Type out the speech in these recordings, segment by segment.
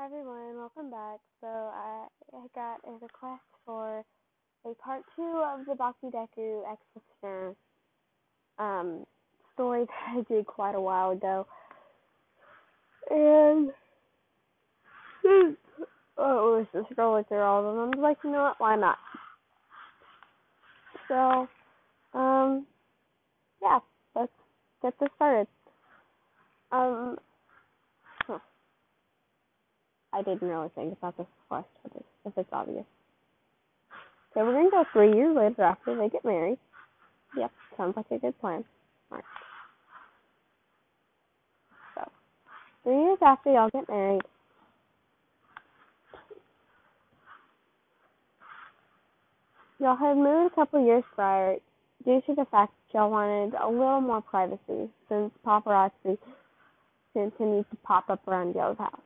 Hi everyone, welcome back. So I, I got a request for a part two of the Bakudeku X Listener um, story that I did quite a while ago. And oh, was just scrolling through all of them. I was like, you know what, why not? So, um, yeah, let's get this started. Um, I didn't really think about this request, but if it's obvious. So we're gonna go three years later after they get married. Yep, sounds like a good plan. Alright. So, three years after y'all get married, y'all had moved a couple years prior due to the fact that y'all wanted a little more privacy since paparazzi continued to pop up around y'all's house.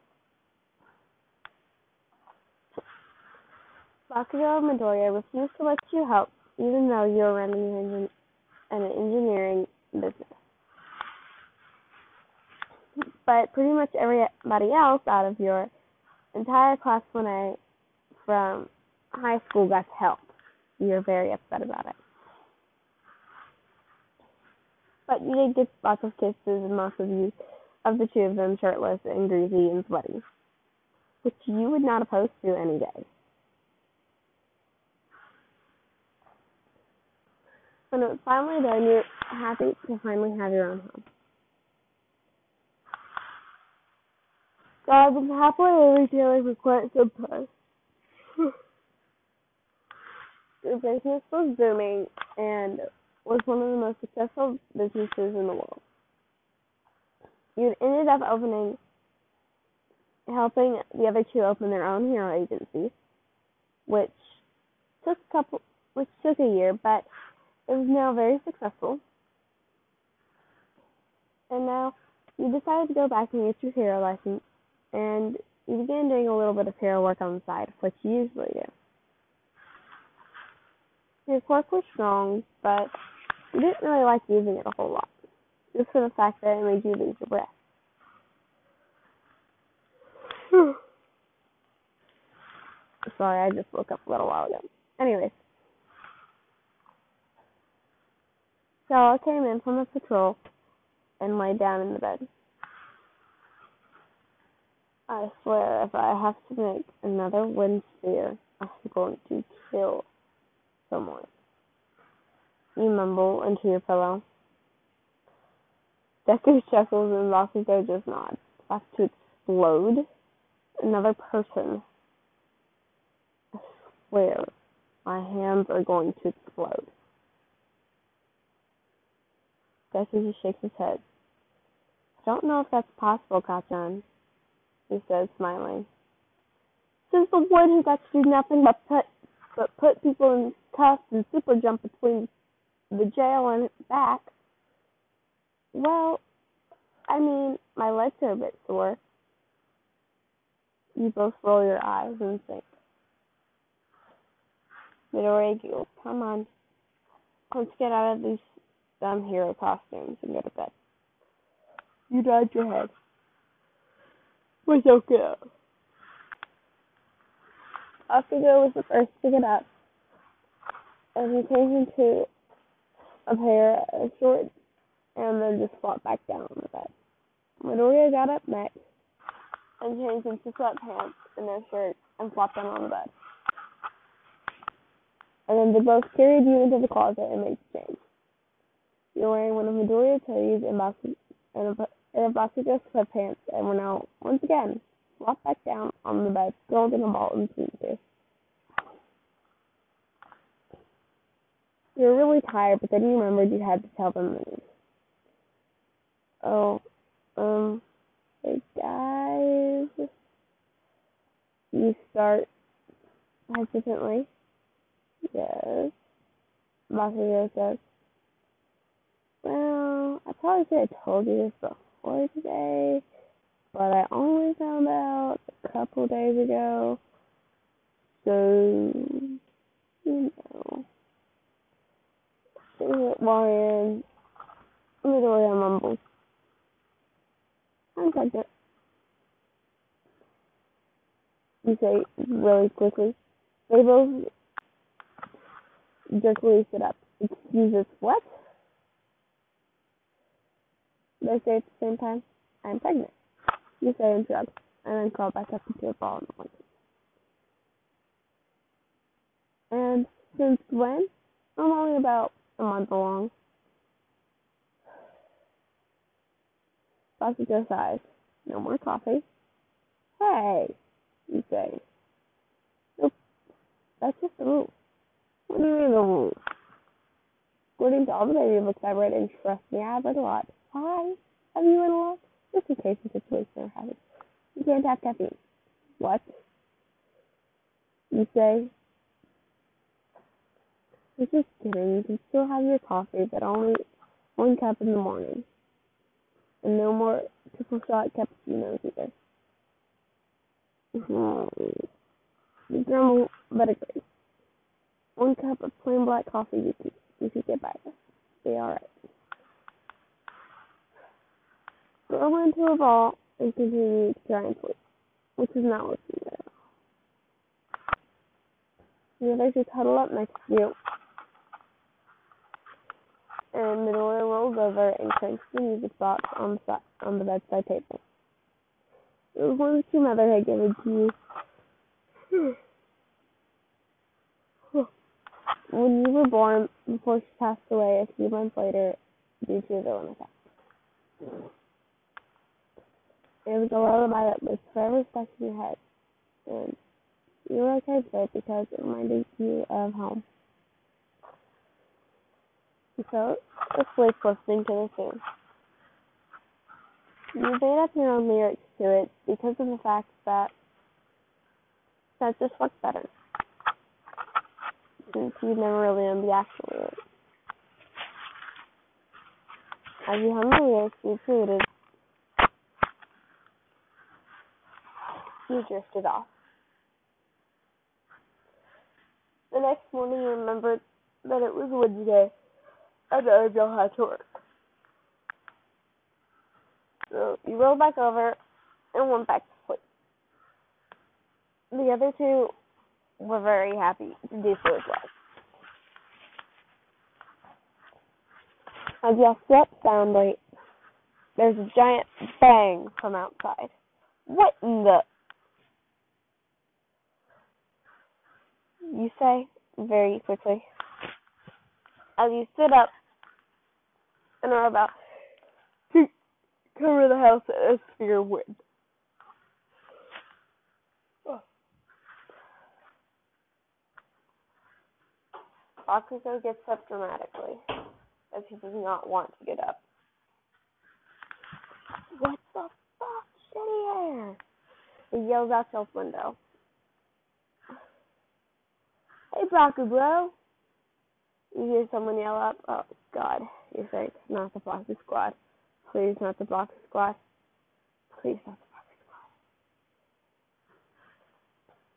Bakugo Midoriya refused to let you help, even though you were running an engineering business. But pretty much everybody else out of your entire class 1A from high school got help. You're very upset about it. But you did get lots of kisses, and most of you, of the two of them, shirtless and greasy and sweaty, which you would not oppose to any day. When it was finally done, you're happy to finally have your own home. I've been happily retailing for quite some time. Your business was booming and was one of the most successful businesses in the world. You ended up opening, helping the other two open their own hero agencies, which took a couple, which took a year, but it was now very successful. And now you decided to go back and get your hero license, and you began doing a little bit of hero work on the side, which you usually do. Your quirk was strong, but you didn't really like using it a whole lot, just for the fact that it made you lose your breath. Sorry, I just woke up a little while ago. Anyways, Stella came in from the patrol and lay down in the bed. I swear, if I have to make another wind sphere, I'm going to kill someone. You mumble into your pillow. Deku chuckles and Bakugo just nods. About to explode? Another person. I swear, my hands are going to explode. Just shakes his head. I don't know if that's possible, Kacchan, he says, smiling. Since the one who got to do nothing but put but put people in cuffs and super jump between the jail and back. Well, I mean, my legs are a bit sore. You both roll your eyes and think. Midoriya giggles. Come on. Let's get out of these dumb hero costumes and go to bed. You nod your head. With okay. Bakugo was the first to get up, and he changed into a pair of shorts and then just flopped back down on the bed. Midoriya got up next and changed into sweatpants and their shirt and flopped down on the bed. And then they both carried you into the closet and made the change. You're wearing one of Midoriya's hoodies and, Baku- and a, and a Bakugo sweatpants and we're now, once again, flopped back down on the bed, curled in a ball in between the. You were really tired, but then you remembered you had to tell them the news. Oh, um, hey guys. You start hesitantly. Yes. Bakugo says, Well, I probably should have told you this before today, but I only found out a couple days ago. So, you know. Warren, Midoriya mumbles. I'm pregnant. You say really quickly. They both jerkily sit up. Excuses, what? They say at the same time, I'm pregnant. You say and shrug, and then crawl back up into a ball in the blanket. And since when? I'm only about a month along. Bakugo sighs. No more coffee. Hey, you say. Nope, that's just the rule. What do you mean the rules? According to all the baby books I've read, and trust me, I've read a lot. Why have you read a? Just in case the situation are having. You can't have caffeine. What? You say? I'm just kidding. You can still have your coffee, but only one cup in the morning. And no more triple shot cappuccinos either. Mm-hmm. You grumble, but agree. One cup of plain black coffee you can, you can get by. Be alright. Grow into a ball and continue to try and sleep, which is not working very well. The others just huddle up next to you, and Midori rolls over and cranks the music box on the on the bedside table. It was one that your mother had given to you. when you were born before she passed away a few months later due to a villain attack. It was a lullaby that was forever stuck in your head, and you were okay with it because it reminded you of home. So, let's sleep listening to the tune. You made up your own lyrics to it because of the fact that that just works better since you never really owned the actual lyrics. As you hum the lyrics you created, you drifted off. The next morning you remembered that it was a Wednesday and that y'all had to work. So you rolled back over and went back to sleep. The other two were very happy to do so as well. As y'all slept soundly, there's a giant bang from outside. What in the? You say very quickly. As you sit up and are about to cover the house in a sphere of wind. Bakugo gets up dramatically, as he does not want to get up. What the fuck? Shitty air! He yells out the window. Hey, Bakugo! You hear someone yell up. Oh, God. You say, not the Baku Squad. Please, not the Baku Squad. Please, not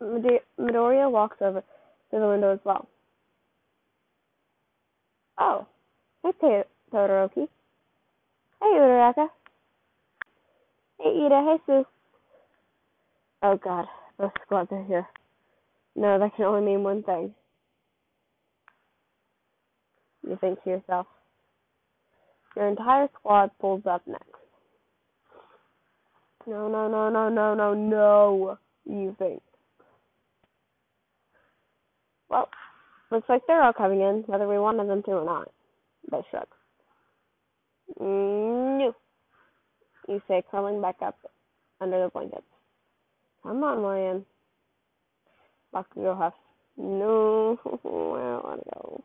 the Baku Squad. Midoriya walks over to the window as well. Oh, hey Todoroki. Hey Uraraka. Hey Iida, hey Tsu. Oh god, both squads are here. No, that can only mean one thing. You think to yourself. Your entire squad pulls up next. No, no, no, no, no, no, no, you think. Well, Looks like they're all coming in, whether we wanted them to or not. They shrug. No. You say, curling back up under the blankets. Come on, Ryan. Bakugo huffs. No, I don't want to go.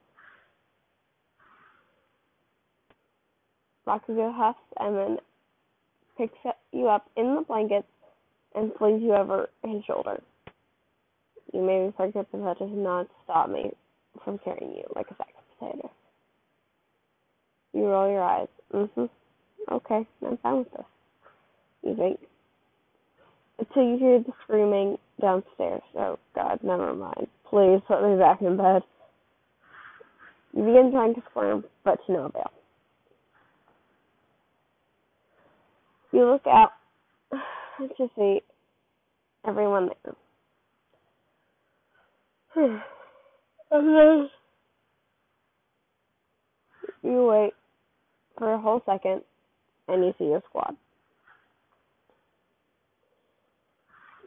Bakugo huffs and then picks you up in the blankets and flings you over his shoulder. You may be pregnant, but that does not stop me from carrying you like a sack of potatoes. You roll your eyes. Mm-hmm. Okay, I'm fine with this. You think. Until you hear the screaming downstairs. Oh, God, never mind. Please put me back in bed. You begin trying to squirm, but to no avail. You look out to see everyone there. and then you wait for a whole second and you see your squad.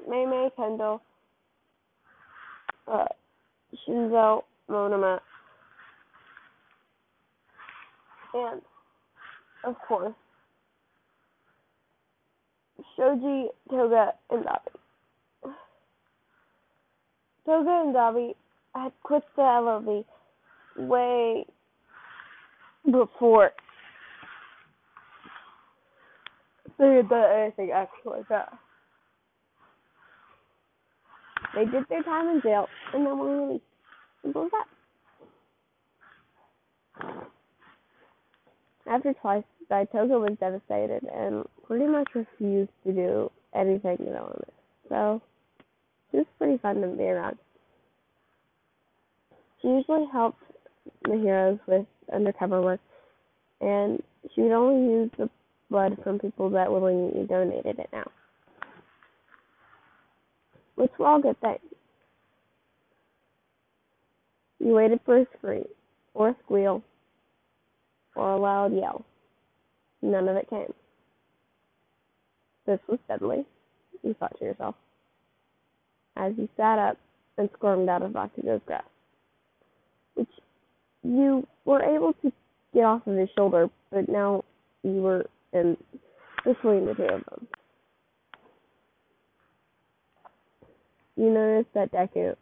Mei Mei, Kendo, uh, Shinso, Monoma, and of course Shoji, Toga, and Dabi. Toga and Dabi had quit the LOV way before they had done anything actually that. They did their time in jail and then were released. Simple as that. After twice died, Toga was devastated and pretty much refused to do anything development. So she was pretty fun to be around. She usually helped the heroes with undercover work, and she would only use the blood from people that willingly donated it now. Which were all good things. You waited for a scream, or a squeal, or a loud yell. None of it came. This was deadly, you thought to yourself, as you sat up and squirmed out of Bakugo's grasp, which you were able to get off of his shoulder, but now you were in between the two of them. You noticed that Deku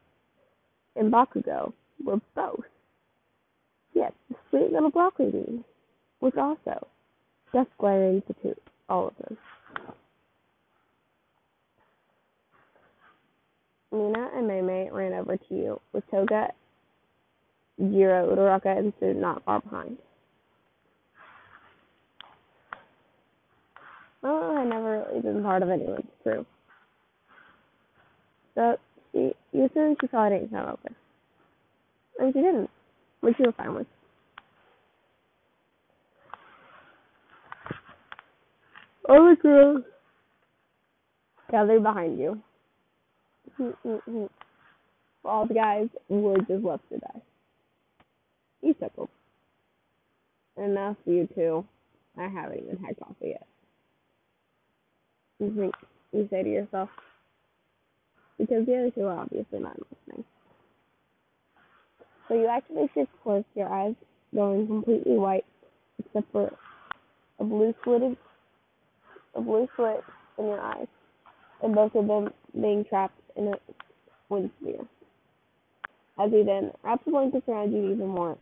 and Bakugo were both, yes, the sweet little broccoli bean was also to two, all of them. Mina and Mei ran over to you, with Toga, Jiro, Uraraka, and Tsu not far behind. Momo had never really been part of anyone's crew. So she, you assumed she saw it ain't come open. And she didn't, which you were fine with. All the girls gathered behind you. All the guys were just left to die. You chuckled. For you two. I haven't even had coffee yet. You think you say to yourself, because the other two are obviously not listening. So you actually shift course, your eyes going completely white, except for a blue slitted, a blue slit in your eyes, and both of them being trapped in a wind sphere. As he then wraps the blankets around you even more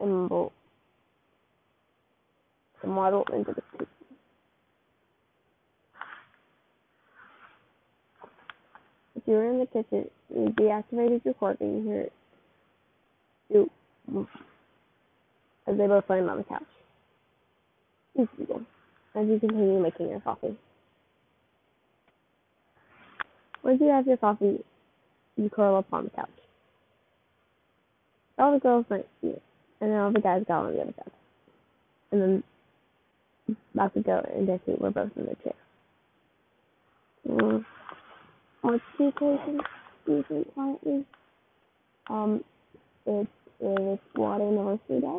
and mumble and waddle into the kitchen. If you were in the kitchen, you deactivated your quirk and you hear it as they both land on the couch. Begin as you continue making your coffee. Once you have your coffee, you curl up on the couch. All the girls went to you, and then all the guys got on the other couch. And then Bakugo and Deku were both in the chair. Mm. What's the occasion? You quietly. Um, it's it's water anniversary day.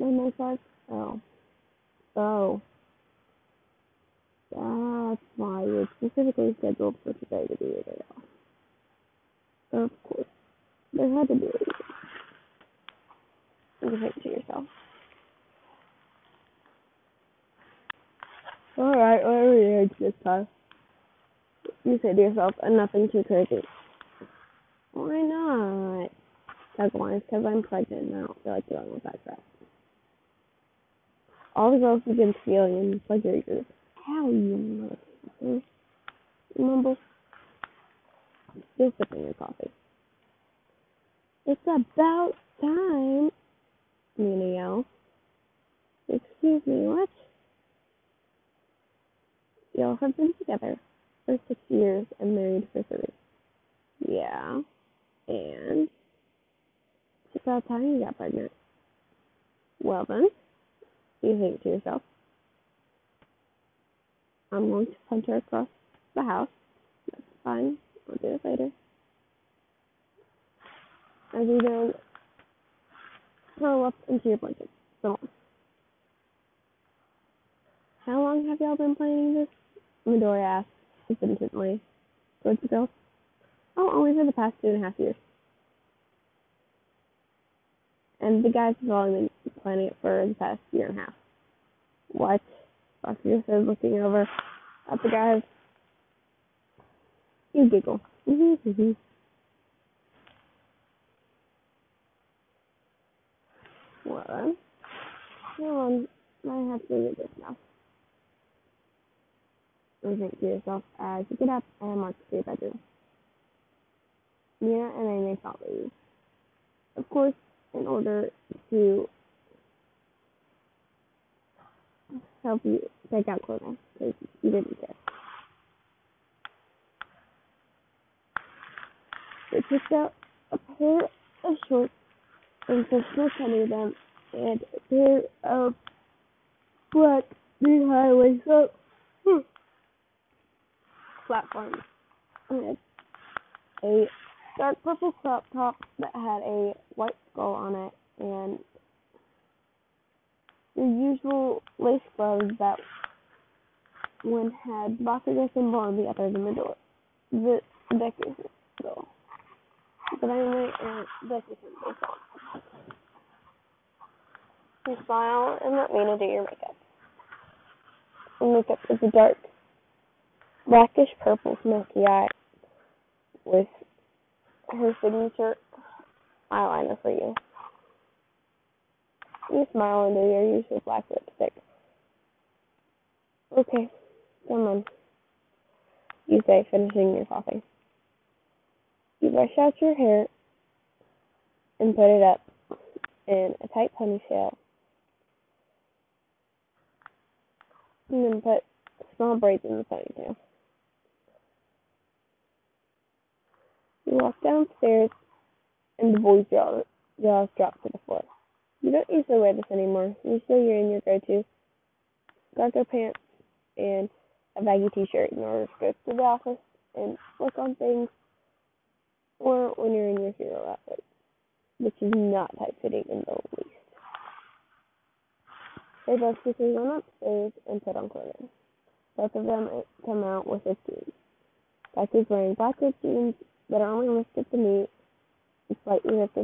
And my thoughts, oh, oh, that's why it's specifically scheduled for today to be a day off. Of course, there had to be a think to yourself. Alright, whatever you age this time. You say to yourself, and nothing too crazy. Why not? It's because I'm pregnant and I don't feel like dealing with that crap. All the girls begin squealing and plug your ears. How you motherfucker? Mumble. Still sipping your coffee. It's about time, yells. Excuse me, what? Y'all have been together for six years and married for three. Yeah. And it's about time you got pregnant. Well then, you think to yourself, I'm going to punch her across the house. That's fine. I'll do it later. As you then curl up into your blanket. So. How long have y'all been playing this? Midori asked hesitantly towards the girls. Oh, only for the past two and a half years. And the guys have only been planning it for the past year and a half. What? Bakugo said, looking over at the guys. You giggle. Mm-hmm, no I have to read this now. You think to yourself as you get up and march to your bedroom. Mia and Amy follow you. Of course, in order to help you take out clothing, because you didn't care. They picked out a pair of shorts and Christmas under them and a pair of black knee high waist up hmm, platforms and a dark purple crop top that had a white skull on it and the usual lace gloves that one had Bakugo symbol on the other in the door. The Deku's symbol. But anyway, uh, Deku's symbol. You smile and let Mina do your makeup. Your makeup is a dark, blackish purple smoky eye with her signature eyeliner for you. You smile and do your usual black lipstick. Okay, come on. You say, finishing your coffee. You brush out your hair and put it up in a tight ponytail. And then put small braids in the ponytail. You walk downstairs, and the boy's jaws, jaws drop to the floor. You don't usually wear this anymore. Usually you're in your go-to cargo pants and a baggy t-shirt in order to go to the office and work on things, or when you're in your hero outfit, which is not tight-fitting in the least. They both quickly run upstairs and put on clothing. Both of them come out with their jeans. Deku's wearing black ripped jeans that are only lifted to the knee slightly ripped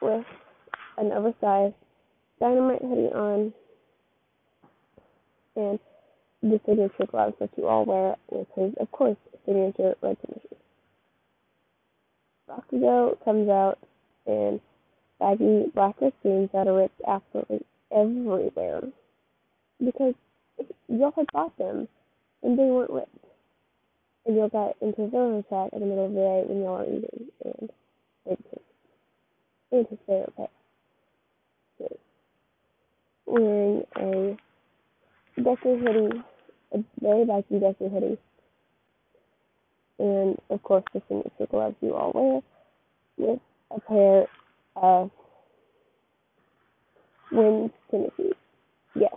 with an oversized dynamite hoodie on. And the signature gloves that you all wear with his, of course, signature red tennis shoes. Bakugo comes out in baggy black jeans that are ripped absolutely everywhere. Because y'all had bought them and they weren't ripped and you'll get into a villain attack in the middle of the day when y'all were eating, and just, and his favorite pet. Wearing a Deku hoodie, a very baggy Deku hoodie, and of course the signature gloves you all wear, with a pair of Wins tennis. Yes,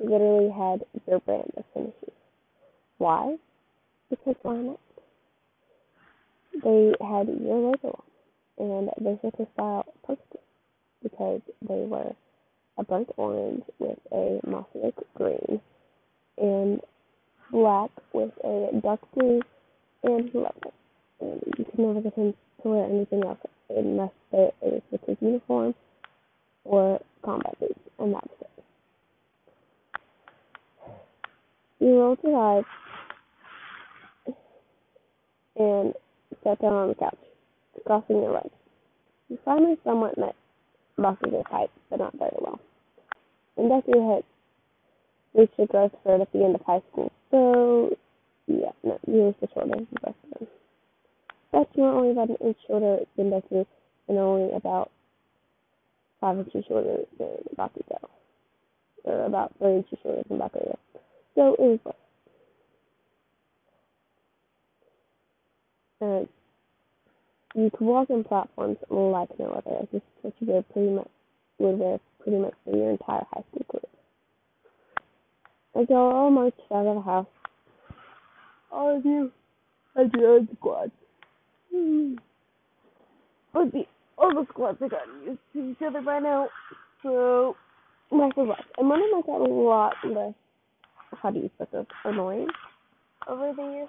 literally had their brand of tennis. Why? Because on it they had your logo on, and they fit the style perfectly because they were a burnt orange with a oak green and black with a dark blue and leather. And you could never get him to wear anything else unless it was with his uniform or combat boots, and that was it. Your eyes and sat down on the couch, crossing your legs. You finally somewhat met Bakugo's height, but not very well. And Deku had reached a growth spurt at the end of high school, so yeah, no, he was the shorter the them. But you were only about an inch shorter than Deku, and only about five inches shorter than Bakugo, or about three inches shorter than Bakugo. So it was uh, you could walk on platforms like no other. This is what you wear pretty much would wear pretty much for your entire high school career. As y'all marched out of the house, all of you as your own squad. But the other squads have gotten used to each other by now, so life is life. And of them got a lot less, how do you put this, annoying over the years.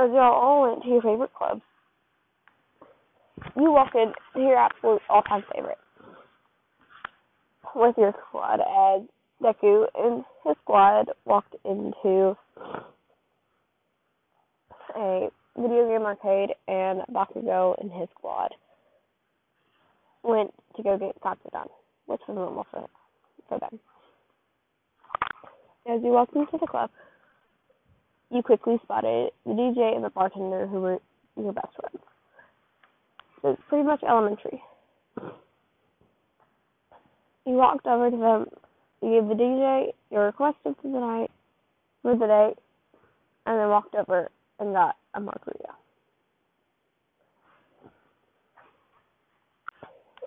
As y'all all went to your favorite club. You walked in to your absolute all-time favorite with your squad as Deku and his squad walked into a video game arcade and Bakugo and his squad went to go get Katsudon, which was normal for for them. As you walked into the club, you quickly spotted the DJ and the bartender who were your best friends. It's pretty much elementary. You walked over to them, you gave the DJ your request of the night for the day, and then walked over and got a margarita.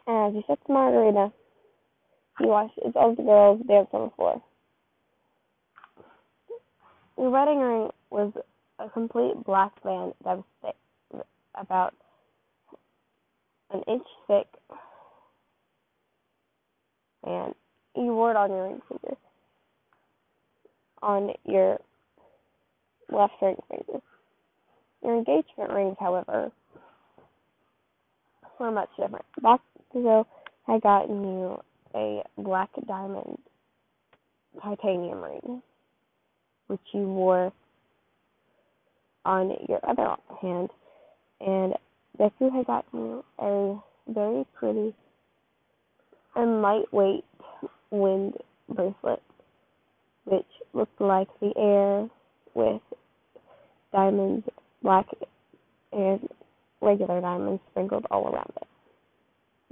And As you sipped the margarita, you watched as all the girls dance on the floor. Your wedding ring was a complete black band that was thick, about an inch thick, and you wore it on your ring finger, on your left ring finger. Your engagement rings, however, were much different. Bakugo had gotten you a black diamond titanium ring, which you wore on your other hand, and Deku had gotten you a very pretty and lightweight wind bracelet, which looked like the air with diamonds black and regular diamonds sprinkled all around it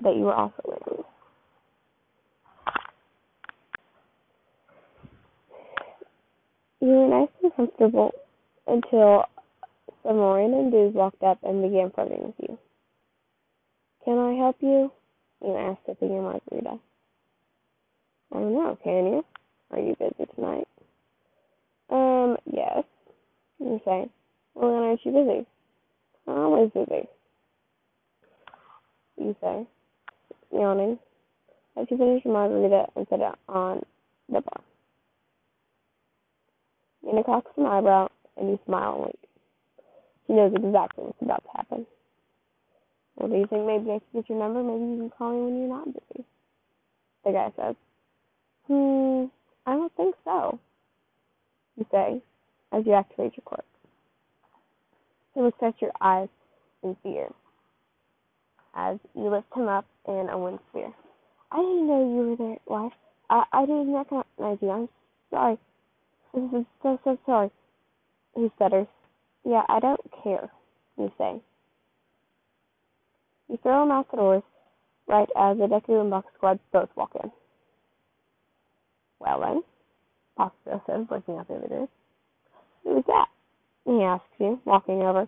that you were also wearing. You were nice and comfortable until some random dudes walked up and began flirting with you. Can I help you? You asked, sipping your margarita. I don't know, can you? Are you busy tonight? Um, yes. You say. Well, then aren't you busy? I'm always busy. You say, yawning, as you finish your margarita and set it on the bar. Mina cocks an eyebrow, and you smile and wink. She knows exactly what's about to happen. Well, do you think maybe I should get your number? Maybe you can call me when you're not busy. The guy says, Hmm, I don't think so. You say, as you activate your quirk. He looks at your eyes in fear as you lift him up in a wind sphere. I didn't know you were there, wife. I, I didn't recognize you. I'm sorry. Is so, so sorry. He stutters. Yeah, I don't care, you say. You throw him out the doors right as the Deku and Buck squad both walk in. Well then, Bakugo says, looking out the other door. Who's that? he asks you, walking over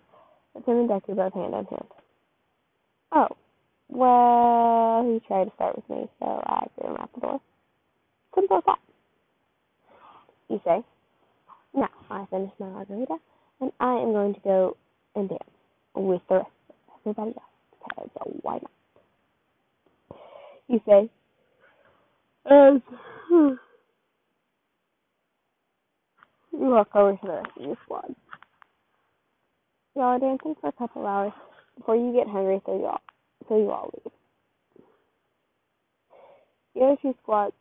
with him and Deku both hand in hand. Oh, well, he tried to start with me, so I threw him out the door. Simple as that. You say, now I finished my margarita, and I am going to go and dance with the rest of everybody else, because why not? You say, um, hmm. as you walk over to the rest of your squad. Y'all are dancing for a couple hours before you get hungry, so you all, so you all leave. The other two squads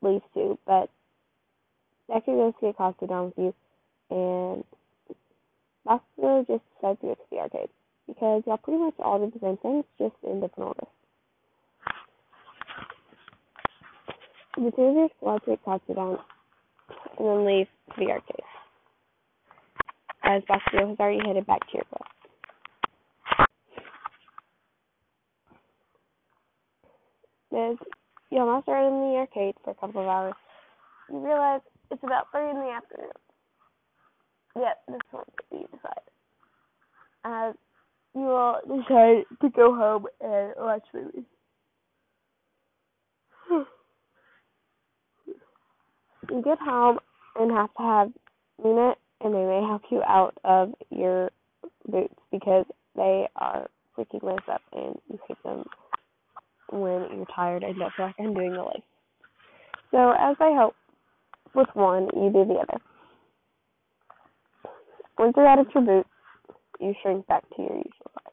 leave too, but Deku goes to get Katsudon with you, and Bakugo just decides to go to the arcade because y'all pretty much all did the same things, just in different order. The two of your squads take Katsudon and then leave the arcade as Bakugo has already headed back to your club. As you almost are in the arcade for a couple of hours, you realize it's about 3 in the afternoon. Yep, this one could be decided. As you all decide to go home and watch movies. you get home and have to have it and they may help you out of your boots because they are freaking lace up and you hit them when you're tired and don't feel like I'm doing the lace. So as I help with one, you do the other. Once you're out of your boots, you shrink back to your usual size.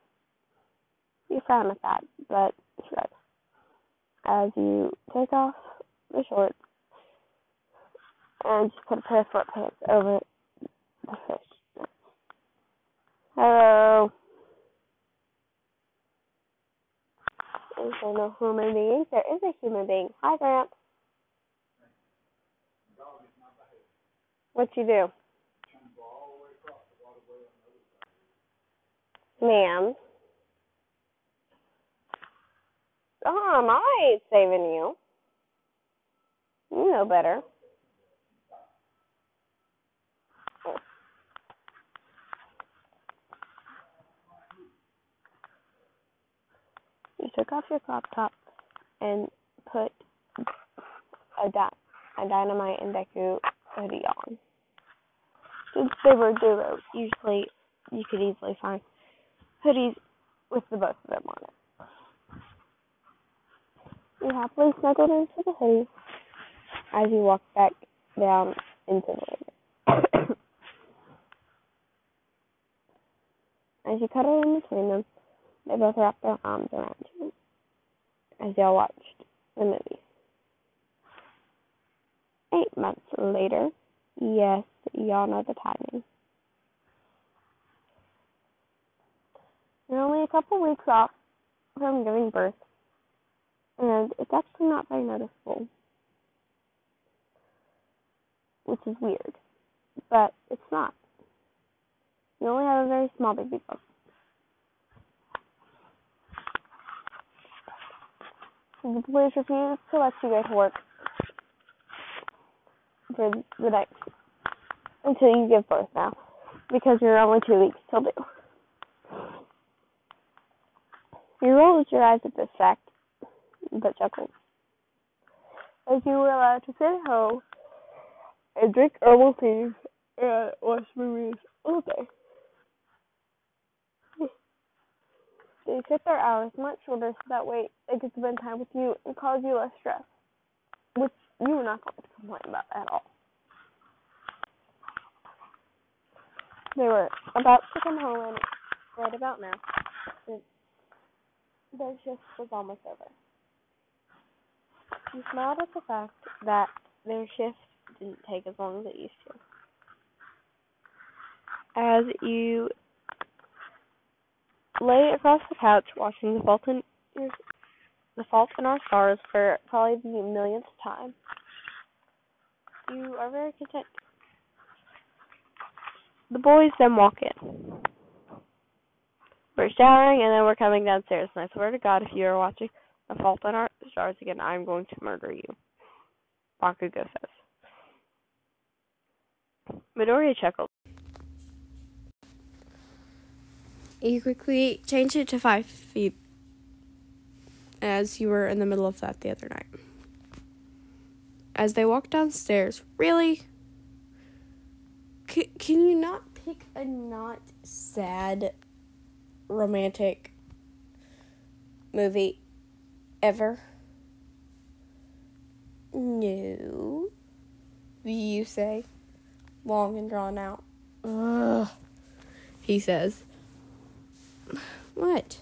You frown at that, but shrug. As you take off the shorts and just put a pair of sweatpants over the fish. Hello. Is there no human being? There is a human being. Hi, Grant. What you do? Ma'am. Oh, Tom, I ain't saving you. You know better. You took off your crop top and put a, di- a dynamite and Deku hoodie on. Since they were duo, usually you could easily find hoodies with the both of them on it. You happily snuggled into the hoodie as you walked back down into the living As you cuddled in between them, they both wrapped their arms around you as y'all watched the movie. Eight months later, yes, y'all know the timing. You're only a couple weeks off from giving birth, and it's actually not very noticeable, which is weird, but it's not. You only have a very small baby bump. The police refuse to let you go to work for the next until you give birth now, because you're only two weeks till due. You rolled your eyes at this fact, but chuckled. As you were allowed to sit home and drink herbal teas and uh, watch movies all day. They kept their hours much shorter so that way they could spend time with you and cause you less stress, which you were not going to complain about at all. They were about to come home and right about now. Their shift was almost over. You smiled at the fact that their shift didn't take as long as it used to. As you lay across the couch watching the your, the fault in our stars for probably the millionth time. You are very content. The boys then walk in. We're showering and then we're coming downstairs. And I swear to God, if you are watching The Fault in Our Stars again, I'm going to murder you. Bakugo says. Midoriya chuckled. You quickly changed it to five feet as you were in the middle of that the other night. As they walked downstairs, really? C- can you not pick a not sad romantic movie ever? No. You say, long and drawn out. Ugh. He says, What?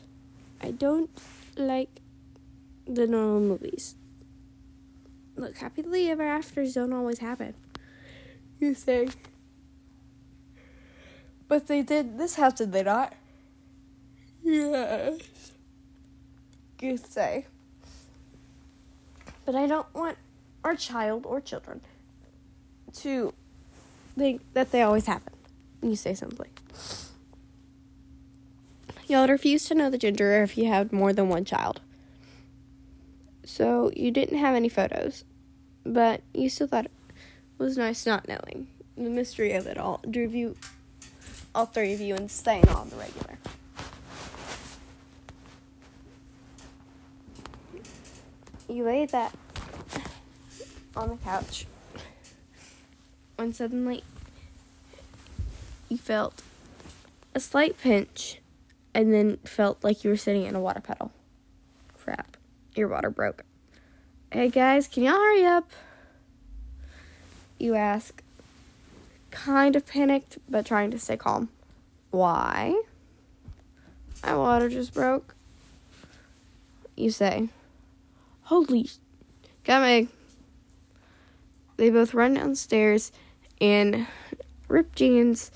I don't like the normal movies. Look, happily ever afters don't always happen. You say. But they did this house, did they not? Yes. You say. But I don't want our child or children to think that they always happen. You say simply. Y'all refuse to know the gender if you had more than one child. So you didn't have any photos, but you still thought it was nice not knowing. The mystery of it all drove you, all three of you, insane on the regular. You lay that on the couch when suddenly you felt a slight pinch and then felt like you were sitting in a water puddle. Crap, your water broke. Hey guys, can y'all hurry up? You ask, kind of panicked, but trying to stay calm. Why? My water just broke. You say, Holy, coming. They both run downstairs in ripped jeans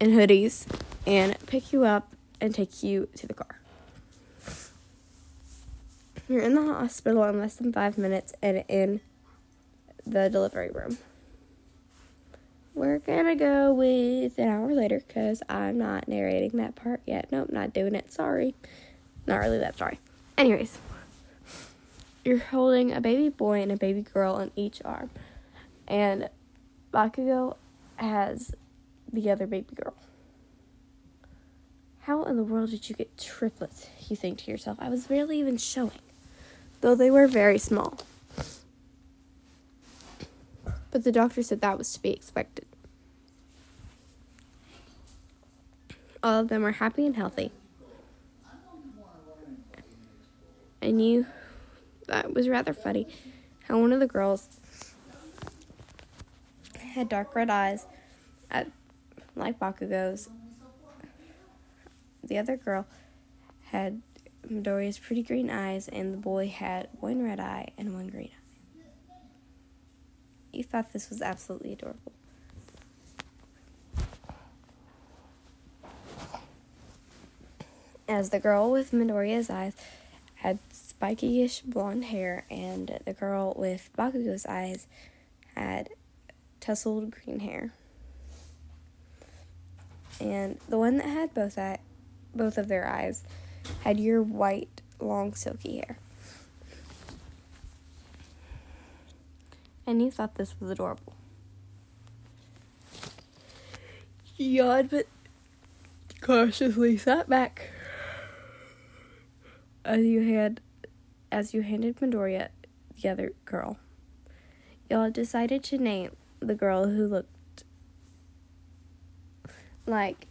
and hoodies and pick you up and take you to the car. You're in the hospital in less than five minutes and in the delivery room. We're gonna go with an hour later because I'm not narrating that part yet. Nope, not doing it. Sorry. Not really that sorry. Anyways, you're holding a baby boy and a baby girl on each arm, and Bakugo has the other baby girl. How in the world did you get triplets? You think to yourself. I was barely even showing, though they were very small. But the doctor said that was to be expected. All of them were happy and healthy. And you, that was rather funny, how one of the girls had dark red eyes, at, like Bakugo's. The other girl had Midoriya's pretty green eyes, and the boy had one red eye and one green eye. You thought this was absolutely adorable. As the girl with Midoriya's eyes had spikyish blonde hair, and the girl with Bakugo's eyes had tousled green hair. And the one that had both eye, both of their eyes had your white, long, silky hair. And you thought this was adorable. Yawned, but cautiously sat back as you had as you handed Midoriya the other girl. Y'all decided to name the girl who looked like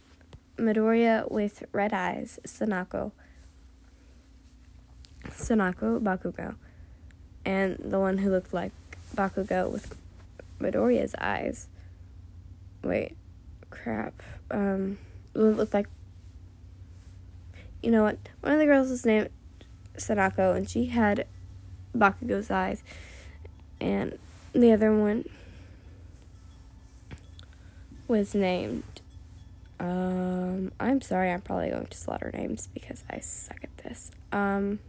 Midoriya with red eyes, Sanako. Sanako Bakugo. And the one who looked like Bakugo with Midoriya's eyes. Wait, crap. Um, looked like. You know what? One of the girls was named Sanako, and she had Bakugo's eyes, and the other one was named. Um, I'm sorry, I'm probably going to slaughter names because I suck at this. Um,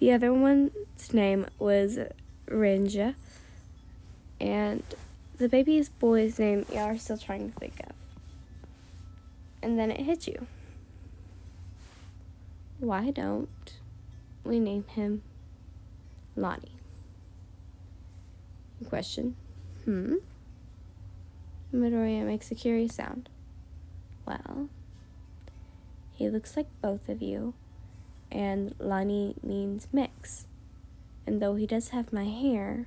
the other one's name was Rinja, and the baby's boy's name y'all are still trying to think of. And then it hit you. Why don't we name him Lonnie? Question. Hmm? Midoriya makes a curious sound. Well, he looks like both of you, and Lani means mix. And though he does have my hair,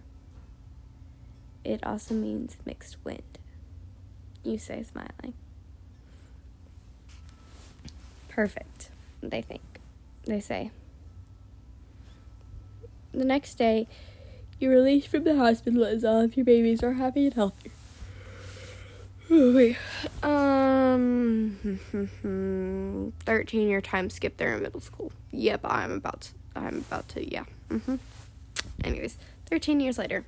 it also means mixed wind. You say, smiling. Perfect, they think. They say. The next day, you're released from the hospital as all of your babies are happy and healthy. Wait. Um, 13 year time skip there in middle school. Yep, I'm about to, I'm about to, yeah. Mm-hmm. Anyways, 13 years later.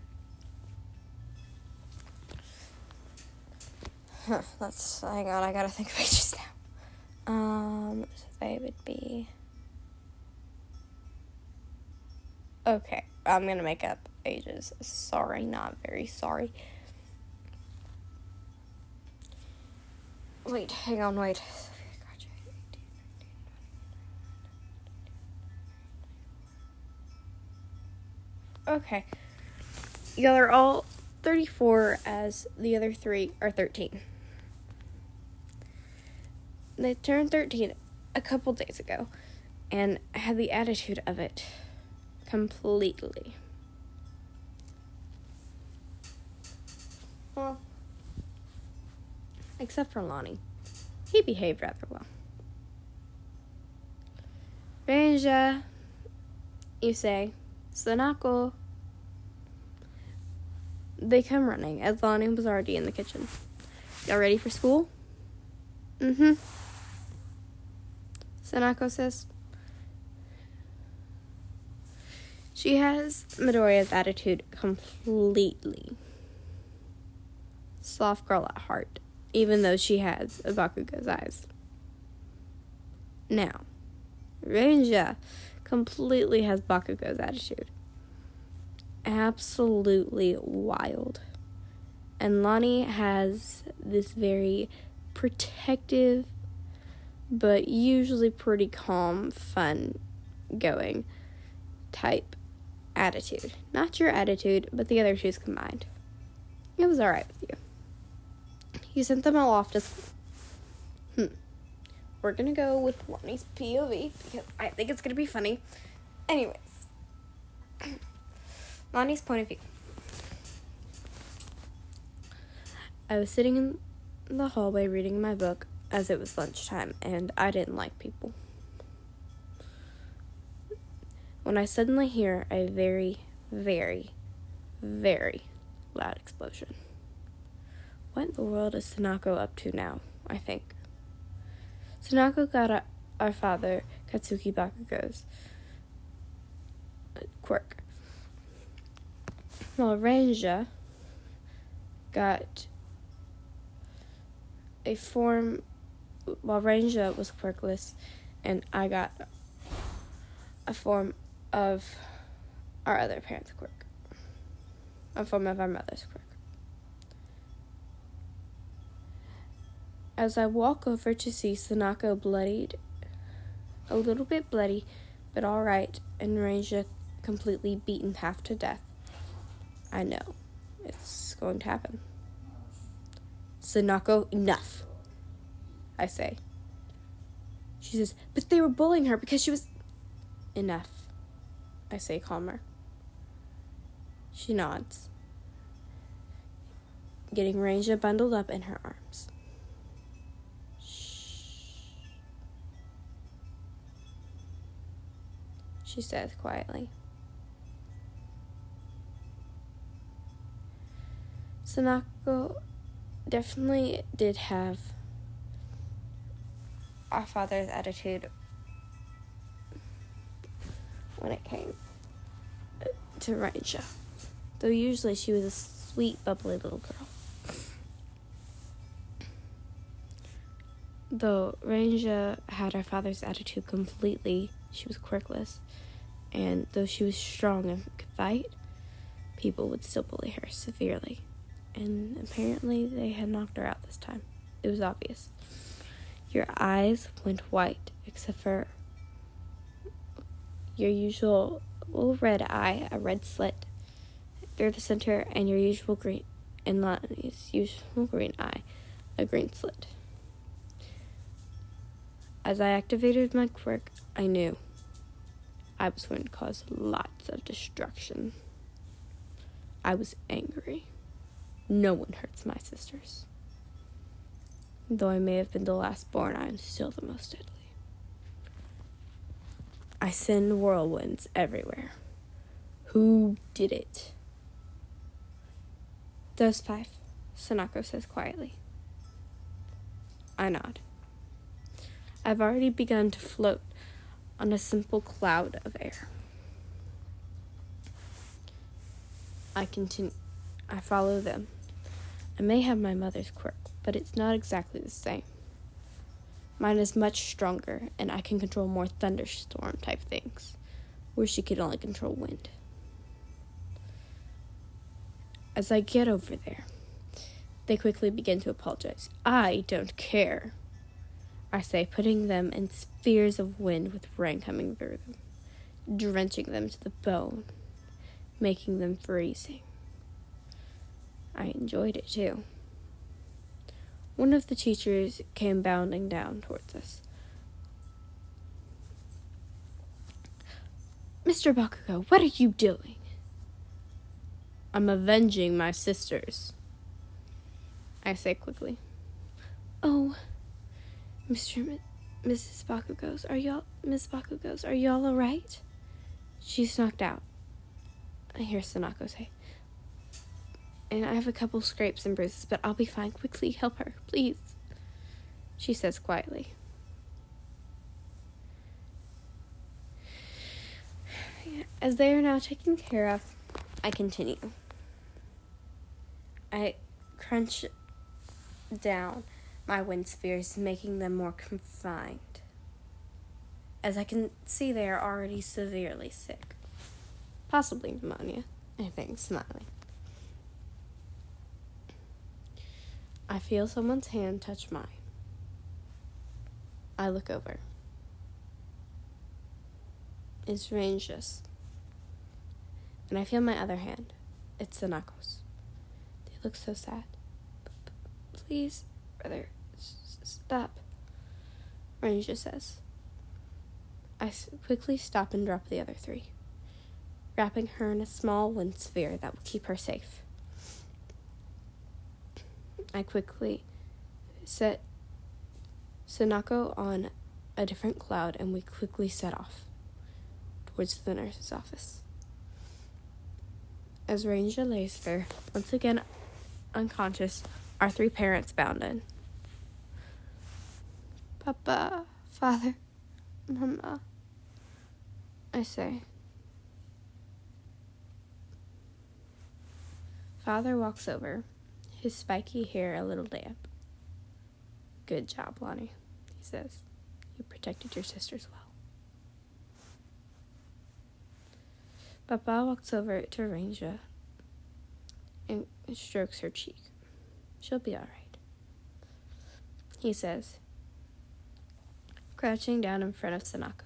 Huh, let's, hang on, I gotta think of ages now. Um, so they would be. Okay, I'm gonna make up ages. Sorry, not very sorry. Wait, hang on, wait. Okay. Y'all are all 34 as the other three are 13. They turned 13 a couple days ago and had the attitude of it completely. Except for Lonnie. He behaved rather well. Ranja, you say, Sanako. They come running as Lonnie was already in the kitchen. Y'all ready for school? Mm hmm. Sanako says. She has Midoriya's attitude completely. Soft girl at heart, even though she has a Bakugo's eyes. Now, Ranger completely has Bakugo's attitude. Absolutely wild. And Lonnie has this very protective, but usually pretty calm, fun going type attitude. Not your attitude, but the other two's combined. It was alright with you. You sent them all off to. Hmm. We're gonna go with Lonnie's POV because I think it's gonna be funny. Anyways, Lonnie's point of view. I was sitting in the hallway reading my book as it was lunchtime, and I didn't like people. When I suddenly hear a very, very, very loud explosion. What in the world is Sanako up to now? I think. Sanako got a, our father, Katsuki Bakugo's uh, quirk. While Ranja got a form while Ranja was quirkless and I got a form of our other parent's quirk. A form of our mother's quirk. As I walk over to see Sanako bloodied, a little bit bloody, but alright, and Ranja completely beaten half to death, I know it's going to happen. Sanako, enough. I say. She says, but they were bullying her because she was. Enough. I say calmer. She nods, getting Ranja bundled up in her arms. She says quietly. Sanako definitely did have our father's attitude when it came to Ranja. Though usually she was a sweet, bubbly little girl. Though Ranja had our father's attitude completely, she was quirkless. And though she was strong and could fight, people would still bully her severely and apparently they had knocked her out this time. It was obvious. Your eyes went white, except for your usual little red eye, a red slit through the center, and your usual green, and Lonnie's usual green eye, a green slit. As I activated my quirk, I knew I was going to cause lots of destruction. I was angry. No one hurts my sisters. Though I may have been the last born, I am still the most deadly. I send whirlwinds everywhere. Who did it? Those five, Sanako says quietly. I nod. I've already begun to float on a simple cloud of air. I continue. I follow them. I may have my mother's quirk, but it's not exactly the same. Mine is much stronger, and I can control more thunderstorm type things, where she could only control wind. As I get over there, they quickly begin to apologize. I don't care, I say, putting them in spheres of wind with rain coming through them, drenching them to the bone, making them freezing. I enjoyed it too. One of the teachers came bounding down towards us. Mr. Bakugo, what are you doing? I'm avenging my sisters. I say quickly. Oh, Mr. M- Mrs. Bakugos, are y'all, Miss Bakugos, are y'all alright? She's knocked out. I hear Sanako say. And I have a couple scrapes and bruises, but I'll be fine. Quickly, help her, please. She says quietly. As they are now taken care of, I continue. I crunch down my wind spheres, is making them more confined. As I can see, they are already severely sick. Possibly pneumonia, I think, smiling. I feel someone's hand touch mine. I look over. It's Ranges. And I feel my other hand. It's the Sanako's. They look so sad. Please, brother, stop. Ranger says. I quickly stop and drop the other three, wrapping her in a small wind sphere that will keep her safe. I quickly set Sanako on a different cloud and we quickly set off towards the nurse's office. As Ranger lays there, once again unconscious, our three parents bound in. Papa, Father, Mama, I say. Father walks over, his spiky hair a little damp. Good job, Lonnie, he says. You protected your sisters well. Papa walks over to Ranger and strokes her cheek. She'll be all right. He says, crouching down in front of Sanako.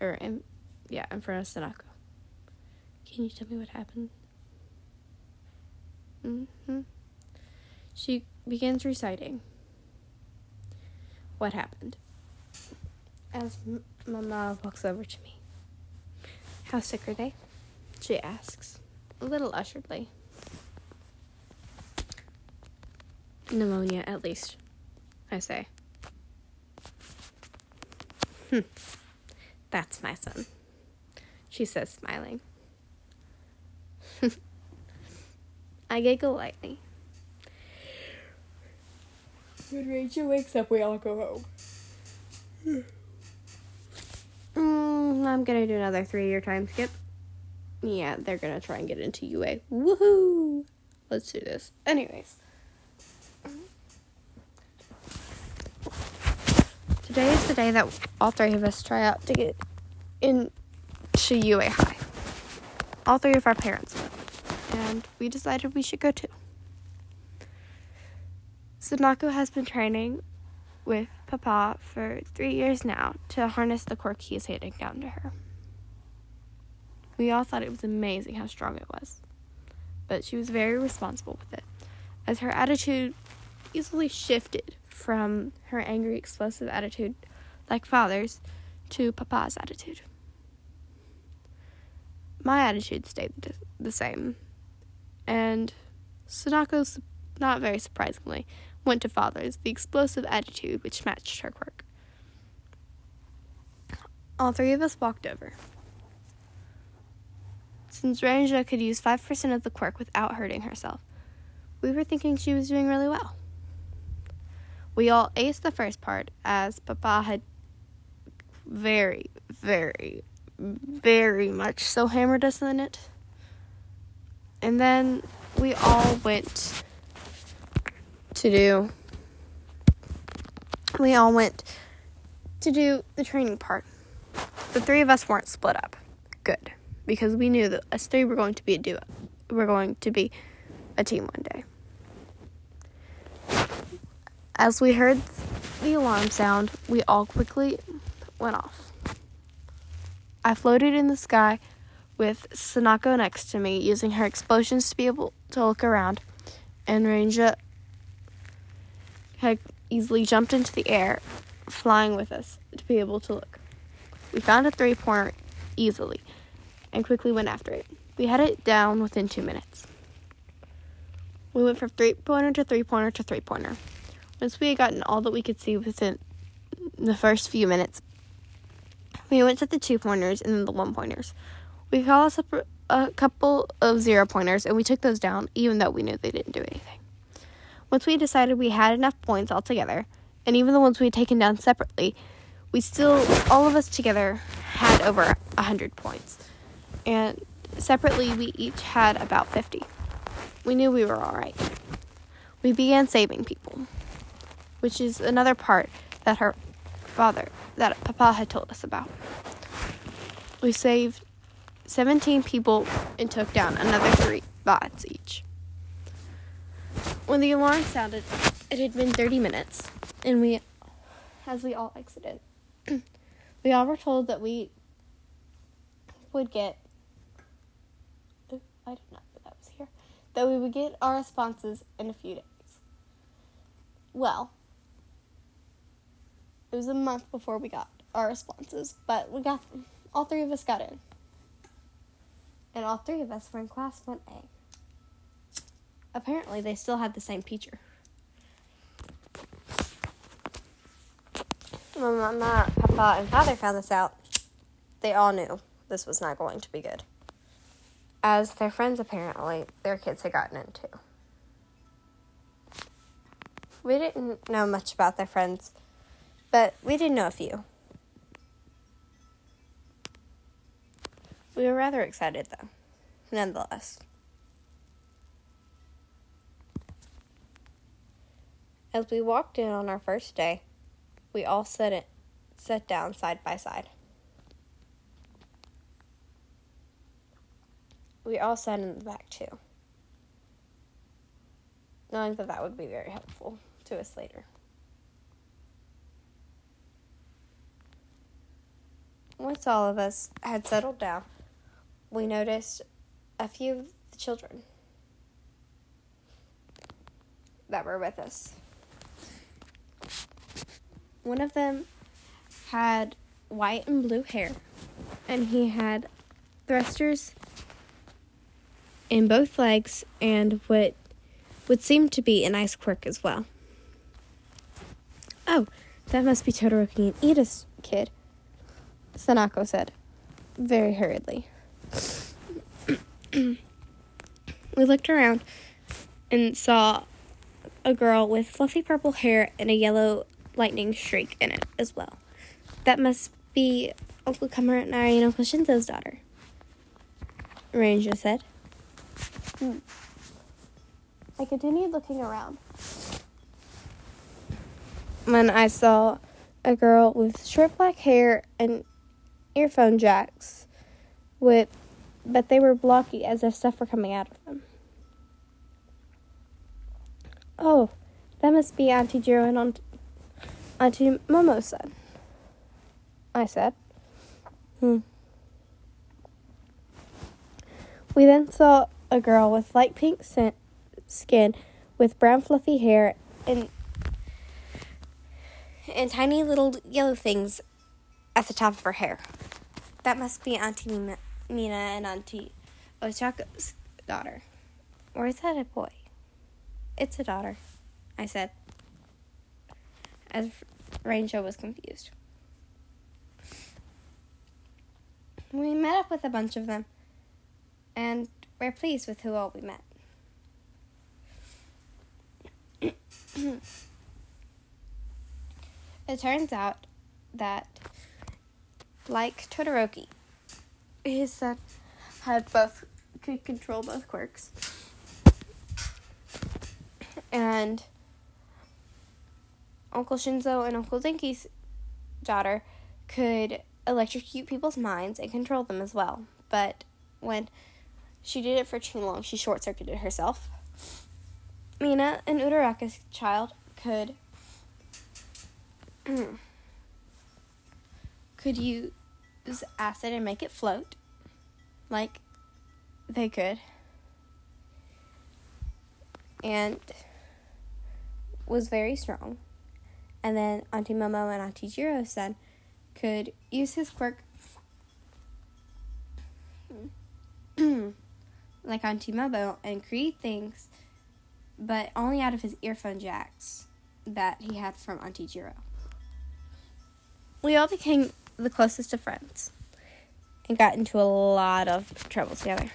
Or, in, yeah, in front of Sanako. Can you tell me what happened? Mm-hmm. She begins reciting what happened. As M- Mama walks over to me. How sick are they? She asks, a little usheredly. Pneumonia, at least, I say. Hmm. That's my son, she says, smiling. I giggle lightly. When Rachel wakes up, we all go home. Mm, I'm gonna do another three year time skip. Yeah, they're gonna try and get into UA. Woohoo! Let's do this. Anyways. Today is the day that all three of us try out to get into UA High. All three of our parents went, and we decided we should go too. Sanako has been training with Papa for three years now to harness the quirk he is handing down to her. We all thought it was amazing how strong it was, but she was very responsible with it, as her attitude easily shifted from her angry, explosive attitude, like father's, to Papa's attitude. My attitude stayed the same, and Sanako's, not very surprisingly, went to father's, the explosive attitude which matched her quirk. All three of us walked over. Since Ranja could use 5% of the quirk without hurting herself, we were thinking she was doing really well. We all aced the first part, as Papa had very, very, very much so hammered us in it. And then we all went to do. We all went to do the training part. The three of us weren't split up. Good, because we knew that us three were going to be a duo. We're going to be a team one day. As we heard the alarm sound, we all quickly went off. I floated in the sky with Sanako next to me, using her explosions to be able to look around, and Ranger had easily jumped into the air, flying with us to be able to look. We found a three pointer easily and quickly went after it. We had it down within two minutes. We went from three pointer to three pointer to three pointer. Once we had gotten all that we could see within the first few minutes, we went to the two pointers and then the one pointers. We called a, a couple of zero pointers and we took those down, even though we knew they didn't do anything. Once we decided we had enough points altogether, and even the ones we had taken down separately, we still, all of us together, had over 100 points. And separately, we each had about 50. We knew we were all right. We began saving people, which is another part that her father, that Papa had told us about. We saved 17 people and took down another three bots each. When the alarm sounded, it had been 30 minutes, and we, as we all exited, we all were told that we would get. I don't know that was here. That we would get our responses in a few days. Well, it was a month before we got our responses, but we got them. All three of us got in. And all three of us were in class 1A. Apparently, they still had the same teacher. When Mama, Papa, and Father found this out, they all knew this was not going to be good. As their friends, apparently, their kids had gotten in too. We didn't know much about their friends, but we didn't know a few. We were rather excited, though, nonetheless. As we walked in on our first day, we all sat, it, sat down side by side. We all sat in the back too, knowing that that would be very helpful to us later. Once all of us had settled down, we noticed a few of the children that were with us. One of them had white and blue hair, and he had thrusters in both legs and what would seem to be an ice quirk as well. Oh, that must be Todoroki and Iida's kid, Sanako said, very hurriedly. we looked around and saw a girl with fluffy purple hair and a yellow lightning streak in it as well. That must be Uncle Kaminari and Uncle Shinso's daughter. Ranger said. Hmm. I continued looking around when I saw a girl with short black hair and earphone jacks with but they were blocky as if stuff were coming out of them. Oh, that must be Auntie Jiro and Aunt Auntie Momo said. I said. Hmm. We then saw a girl with light pink skin with brown fluffy hair and and tiny little yellow things at the top of her hair. That must be Auntie Mina, and Auntie Ochako's daughter. Or is that a boy? It's a daughter, I said, as Ranger was confused. We met up with a bunch of them, and we're pleased with who all we met. it turns out that, like Todoroki, his son had both could control both quirks, and Uncle Shinso and Uncle Denki's daughter could electrocute people's minds and control them as well. But when she did it for too long, she short circuited herself. Mina and Uraraka's child could could use acid and make it float like they could. And was very strong. And then Auntie Momo and Auntie Jiro said could use his quirk like Auntie Momo and create things, but only out of his earphone jacks that he had from Auntie Jiro. We all became the closest of friends and got into a lot of trouble together.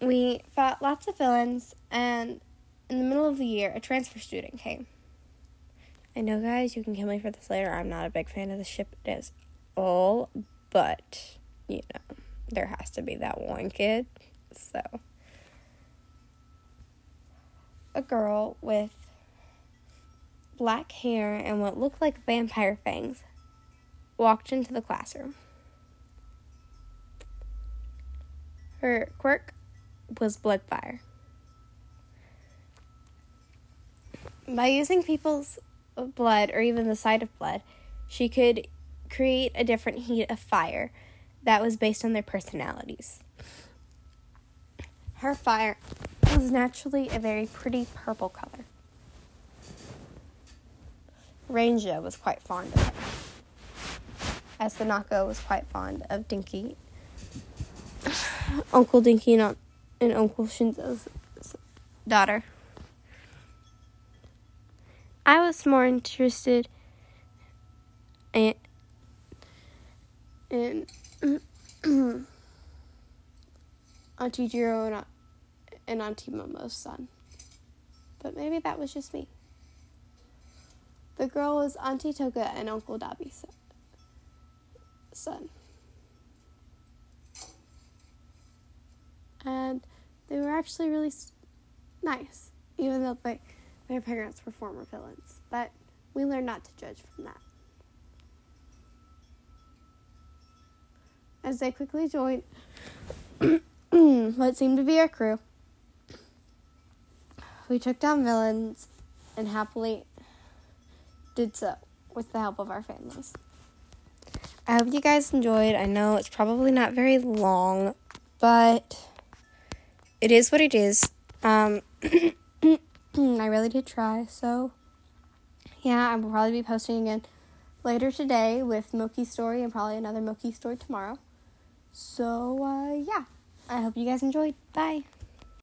We fought lots of villains, and in the middle of the year, a transfer student came. I know, guys, you can kill me for this later. I'm not a big fan of the ship it is all, but, you know, there has to be that one kid. So, a girl with black hair and what looked like vampire fangs walked into the classroom. Her quirk was blood fire. By using people's blood or even the sight of blood, she could create a different heat of fire that was based on their personalities. Her fire was naturally a very pretty purple color. Ranja was quite fond of it, as Sanako was quite fond of Dinky, Uncle Dinky and, and Uncle Shinso's daughter. I was more interested in, in Auntie Jiro and, and Auntie Momo's son. But maybe that was just me. The girl was Auntie Toga and Uncle Dabi's son. And they were actually really nice, even though they their parents were former villains, but we learned not to judge from that. As they quickly joined what seemed to be our crew, we took down villains and happily did so with the help of our families. I hope you guys enjoyed. I know it's probably not very long, but it is what it is. Um, I really did try. So, yeah, I will probably be posting again later today with Moki's story and probably another Moki story tomorrow. So, uh, yeah, I hope you guys enjoyed. Bye.